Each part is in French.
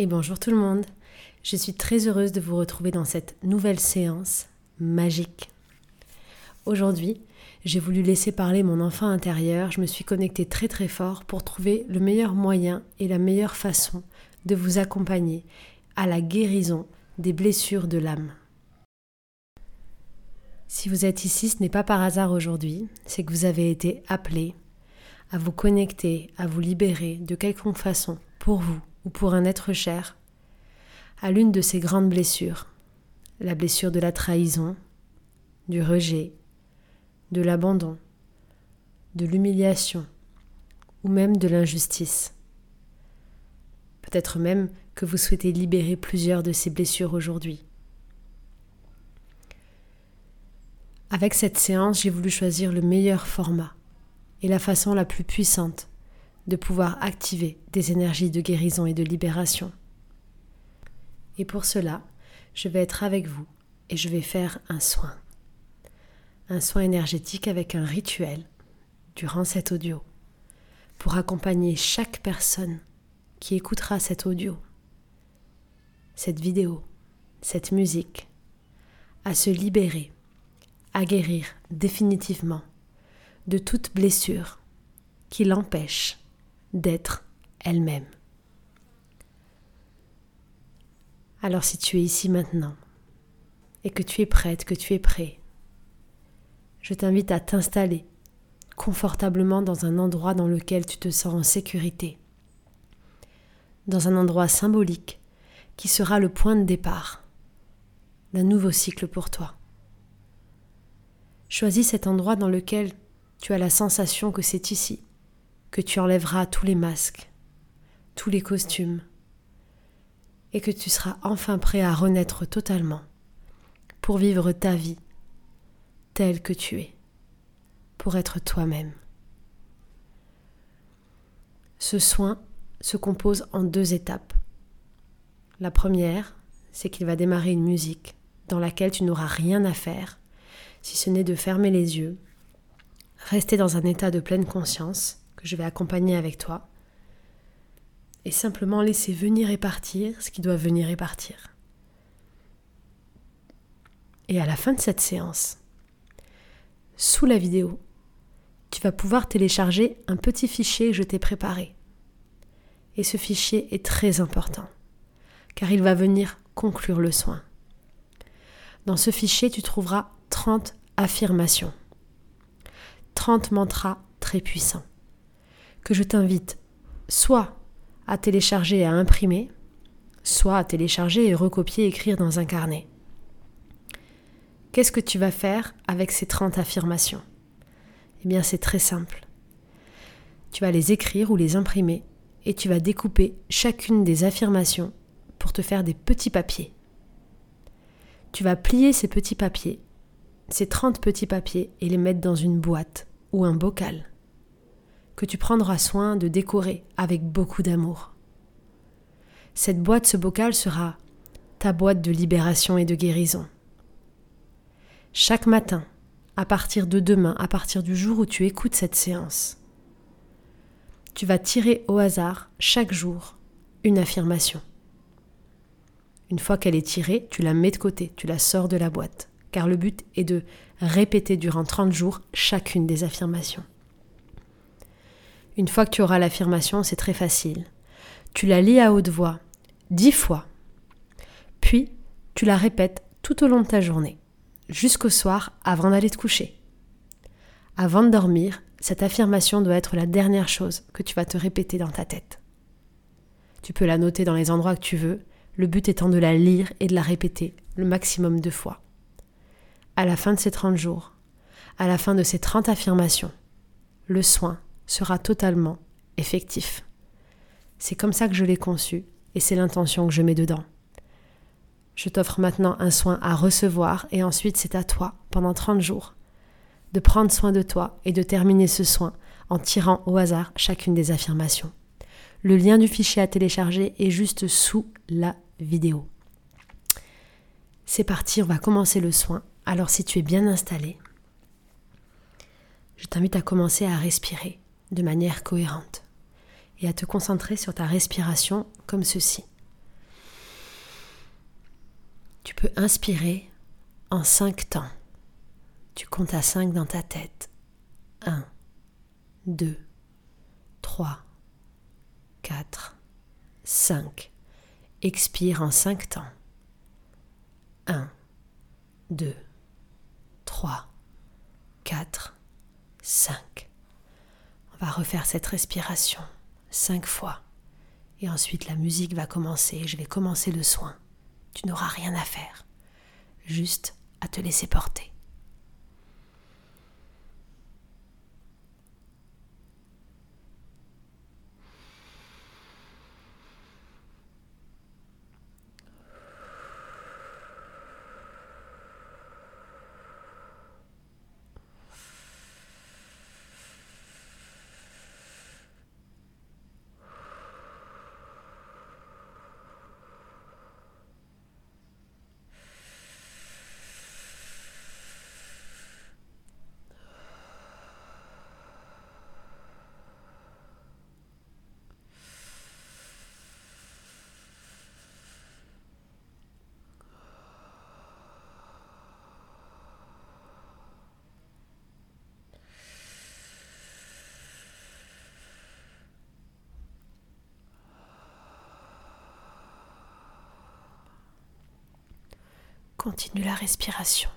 et bonjour tout le monde. Je suis très heureuse de vous retrouver dans cette nouvelle séance magique. Aujourd'hui, j'ai voulu laisser parler mon enfant intérieur, je me suis connectée très très fort pour trouver le meilleur moyen et la meilleure façon de vous accompagner à la guérison des blessures de l'âme. Si vous êtes ici, ce n'est pas par hasard aujourd'hui, c'est que vous avez été appelé à vous connecter, à vous libérer de quelconque façon pour vous ou pour un être cher, à l'une de ces grandes blessures, la blessure de la trahison, du rejet, de l'abandon, de l'humiliation ou même de l'injustice. Peut-être même que vous souhaitez libérer plusieurs de ces blessures aujourd'hui. Avec cette séance, j'ai voulu choisir le meilleur format et la façon la plus puissante de pouvoir activer des énergies de guérison et de libération. Et pour cela, je vais être avec vous et je vais faire un soin. Un soin énergétique avec un rituel durant cet audio pour accompagner chaque personne qui écoutera cet audio, cette vidéo, cette musique, à se libérer, à guérir définitivement de toute blessure qui l'empêche d'être elle-même. Alors si tu es ici maintenant et que tu es prête, que tu es prêt, je t'invite à t'installer confortablement dans un endroit dans lequel tu te sens en sécurité, dans un endroit symbolique qui sera le point de départ d'un nouveau cycle pour toi. Choisis cet endroit dans lequel tu as la sensation que c'est ici, que tu enlèveras tous les masques, tous les costumes, et que tu seras enfin prêt à renaître totalement pour vivre ta vie telle que tu es, pour être toi-même. Ce soin se compose en deux étapes. La première, c'est qu'il va démarrer une musique dans laquelle tu n'auras rien à faire, si ce n'est de fermer les yeux, rester dans un état de pleine conscience, que je vais accompagner avec toi, et simplement laisser venir et partir ce qui doit venir et partir. Et à la fin de cette séance, sous la vidéo, tu vas pouvoir télécharger un petit fichier que je t'ai préparé. Et ce fichier est très important, car il va venir conclure le soin. Dans ce fichier, tu trouveras 30 affirmations, 30 mantras très puissants que je t'invite soit à télécharger et à imprimer, soit à télécharger et recopier écrire dans un carnet. Qu'est-ce que tu vas faire avec ces 30 affirmations? Eh bien c'est très simple. Tu vas les écrire ou les imprimer et tu vas découper chacune des affirmations pour te faire des petits papiers. Tu vas plier ces petits papiers, ces 30 petits papiers, et les mettre dans une boîte ou un bocal que tu prendras soin de décorer avec beaucoup d'amour. Cette boîte, ce bocal sera ta boîte de libération et de guérison. Chaque matin, à partir de demain, à partir du jour où tu écoutes cette séance, tu vas tirer au hasard chaque jour une affirmation. Une fois qu'elle est tirée, tu la mets de côté, tu la sors de la boîte, car le but est de répéter durant 30 jours chacune des affirmations. Une fois que tu auras l'affirmation, c'est très facile. Tu la lis à haute voix dix fois. Puis, tu la répètes tout au long de ta journée, jusqu'au soir avant d'aller te coucher. Avant de dormir, cette affirmation doit être la dernière chose que tu vas te répéter dans ta tête. Tu peux la noter dans les endroits que tu veux, le but étant de la lire et de la répéter le maximum de fois. À la fin de ces 30 jours, à la fin de ces 30 affirmations, le soin sera totalement effectif. C'est comme ça que je l'ai conçu et c'est l'intention que je mets dedans. Je t'offre maintenant un soin à recevoir et ensuite c'est à toi, pendant 30 jours, de prendre soin de toi et de terminer ce soin en tirant au hasard chacune des affirmations. Le lien du fichier à télécharger est juste sous la vidéo. C'est parti, on va commencer le soin. Alors si tu es bien installé, je t'invite à commencer à respirer de manière cohérente et à te concentrer sur ta respiration comme ceci. Tu peux inspirer en cinq temps. Tu comptes à cinq dans ta tête. 1, 2, 3, 4, 5. Expire en cinq temps. 1, 2, 3, 4, 5. Va refaire cette respiration cinq fois. Et ensuite la musique va commencer, je vais commencer le soin. Tu n'auras rien à faire, juste à te laisser porter. Continue la respiration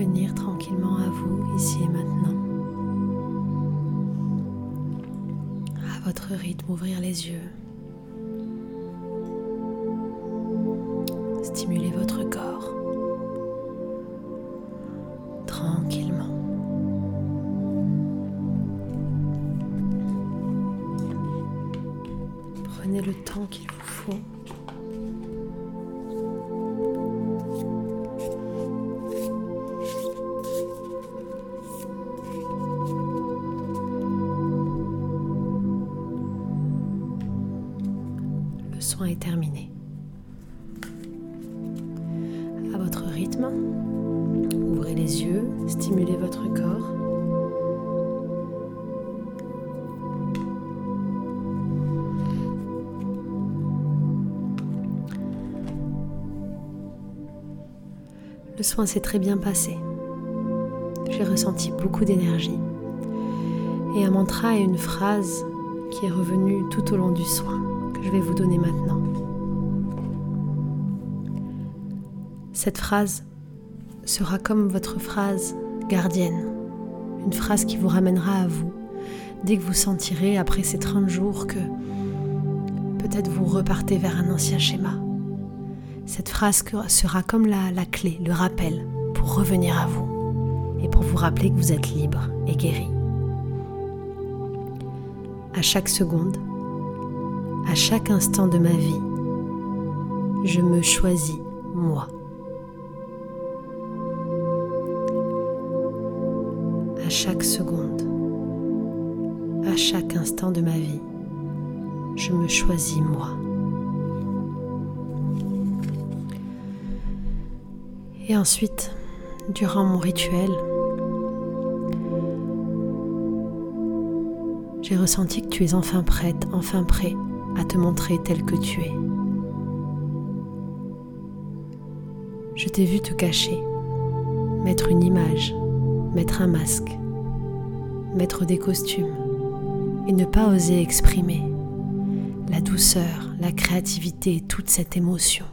revenir tranquillement à vous ici et maintenant. À votre rythme, ouvrir les yeux. Le soin s'est très bien passé. J'ai ressenti beaucoup d'énergie. Et un mantra et une phrase qui est revenue tout au long du soin que je vais vous donner maintenant. Cette phrase sera comme votre phrase gardienne, une phrase qui vous ramènera à vous dès que vous sentirez après ces 30 jours que peut-être vous repartez vers un ancien schéma cette phrase sera comme la, la clé, le rappel pour revenir à vous et pour vous rappeler que vous êtes libre et guéri. À chaque seconde, à chaque instant de ma vie, je me choisis moi. À chaque seconde, à chaque instant de ma vie, je me choisis moi. Et ensuite, durant mon rituel, j'ai ressenti que tu es enfin prête, enfin prêt à te montrer tel que tu es. Je t'ai vu te cacher, mettre une image, mettre un masque, mettre des costumes et ne pas oser exprimer la douceur, la créativité toute cette émotion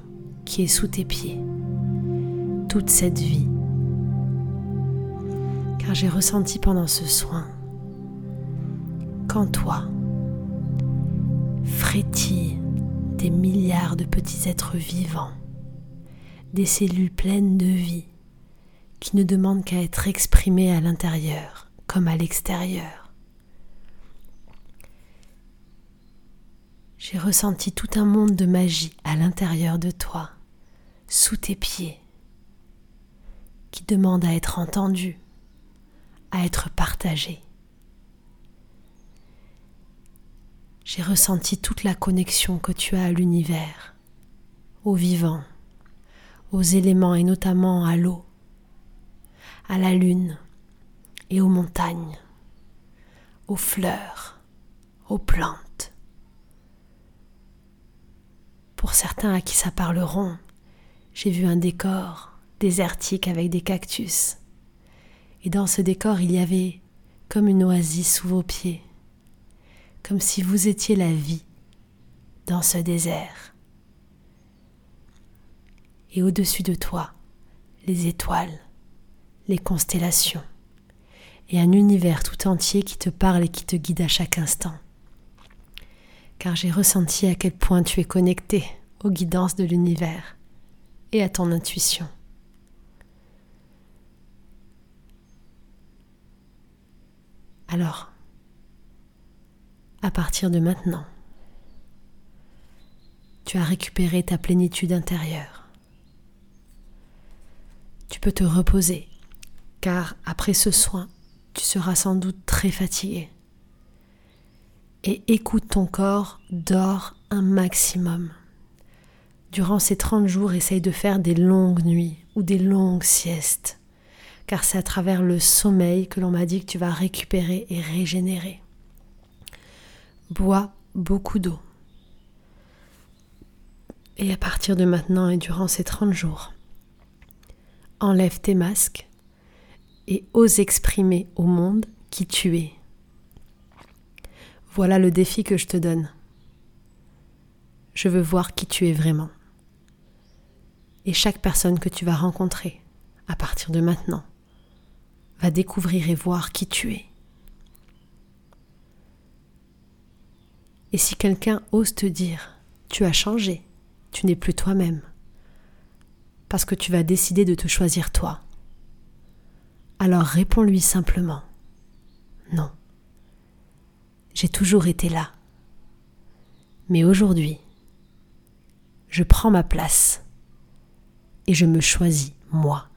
qui est sous tes pieds toute cette vie. Car j'ai ressenti pendant ce soin qu'en toi frétillent des milliards de petits êtres vivants, des cellules pleines de vie qui ne demandent qu'à être exprimées à l'intérieur comme à l'extérieur. J'ai ressenti tout un monde de magie à l'intérieur de toi, sous tes pieds, qui demande à être entendu, à être partagé. J'ai ressenti toute la connexion que tu as à l'univers, au vivant, aux éléments et notamment à l'eau, à la lune et aux montagnes, aux fleurs, aux plantes. Pour certains à qui ça parleront, j'ai vu un décor désertique avec des cactus. Et dans ce décor, il y avait comme une oasis sous vos pieds, comme si vous étiez la vie dans ce désert. Et au-dessus de toi, les étoiles, les constellations, et un univers tout entier qui te parle et qui te guide à chaque instant. Car j'ai ressenti à quel point tu es connecté aux guidances de l'univers et à ton intuition. Alors, à partir de maintenant, tu as récupéré ta plénitude intérieure. Tu peux te reposer, car après ce soin, tu seras sans doute très fatigué. Et écoute ton corps, dors un maximum. Durant ces 30 jours, essaye de faire des longues nuits ou des longues siestes car c'est à travers le sommeil que l'on m'a dit que tu vas récupérer et régénérer. Bois beaucoup d'eau. Et à partir de maintenant et durant ces 30 jours, enlève tes masques et ose exprimer au monde qui tu es. Voilà le défi que je te donne. Je veux voir qui tu es vraiment. Et chaque personne que tu vas rencontrer à partir de maintenant va découvrir et voir qui tu es. Et si quelqu'un ose te dire, tu as changé, tu n'es plus toi-même, parce que tu vas décider de te choisir toi, alors réponds-lui simplement, non, j'ai toujours été là, mais aujourd'hui, je prends ma place et je me choisis moi.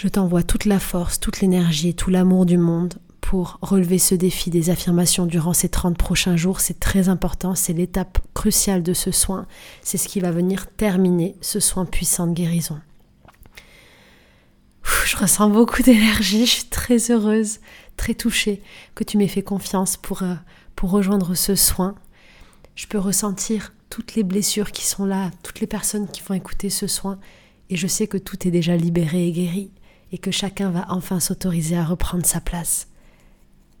Je t'envoie toute la force, toute l'énergie tout l'amour du monde pour relever ce défi des affirmations durant ces 30 prochains jours. C'est très important, c'est l'étape cruciale de ce soin. C'est ce qui va venir terminer ce soin puissant de guérison. Je ressens beaucoup d'énergie, je suis très heureuse, très touchée que tu m'aies fait confiance pour, euh, pour rejoindre ce soin. Je peux ressentir toutes les blessures qui sont là, toutes les personnes qui vont écouter ce soin, et je sais que tout est déjà libéré et guéri, et que chacun va enfin s'autoriser à reprendre sa place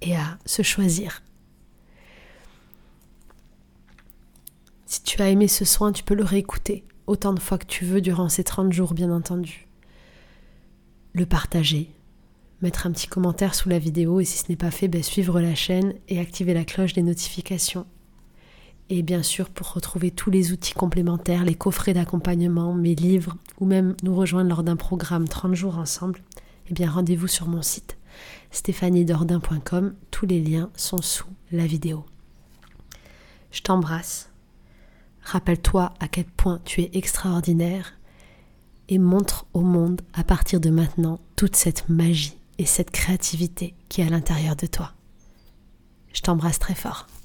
et à se choisir. Si tu as aimé ce soin, tu peux le réécouter autant de fois que tu veux durant ces 30 jours, bien entendu. Le partager, mettre un petit commentaire sous la vidéo et si ce n'est pas fait, ben, suivre la chaîne et activer la cloche des notifications. Et bien sûr, pour retrouver tous les outils complémentaires, les coffrets d'accompagnement, mes livres, ou même nous rejoindre lors d'un programme 30 jours ensemble, eh bien rendez-vous sur mon site stéphaniedordin.com. Tous les liens sont sous la vidéo. Je t'embrasse. Rappelle-toi à quel point tu es extraordinaire et montre au monde à partir de maintenant toute cette magie et cette créativité qui est à l'intérieur de toi. Je t'embrasse très fort.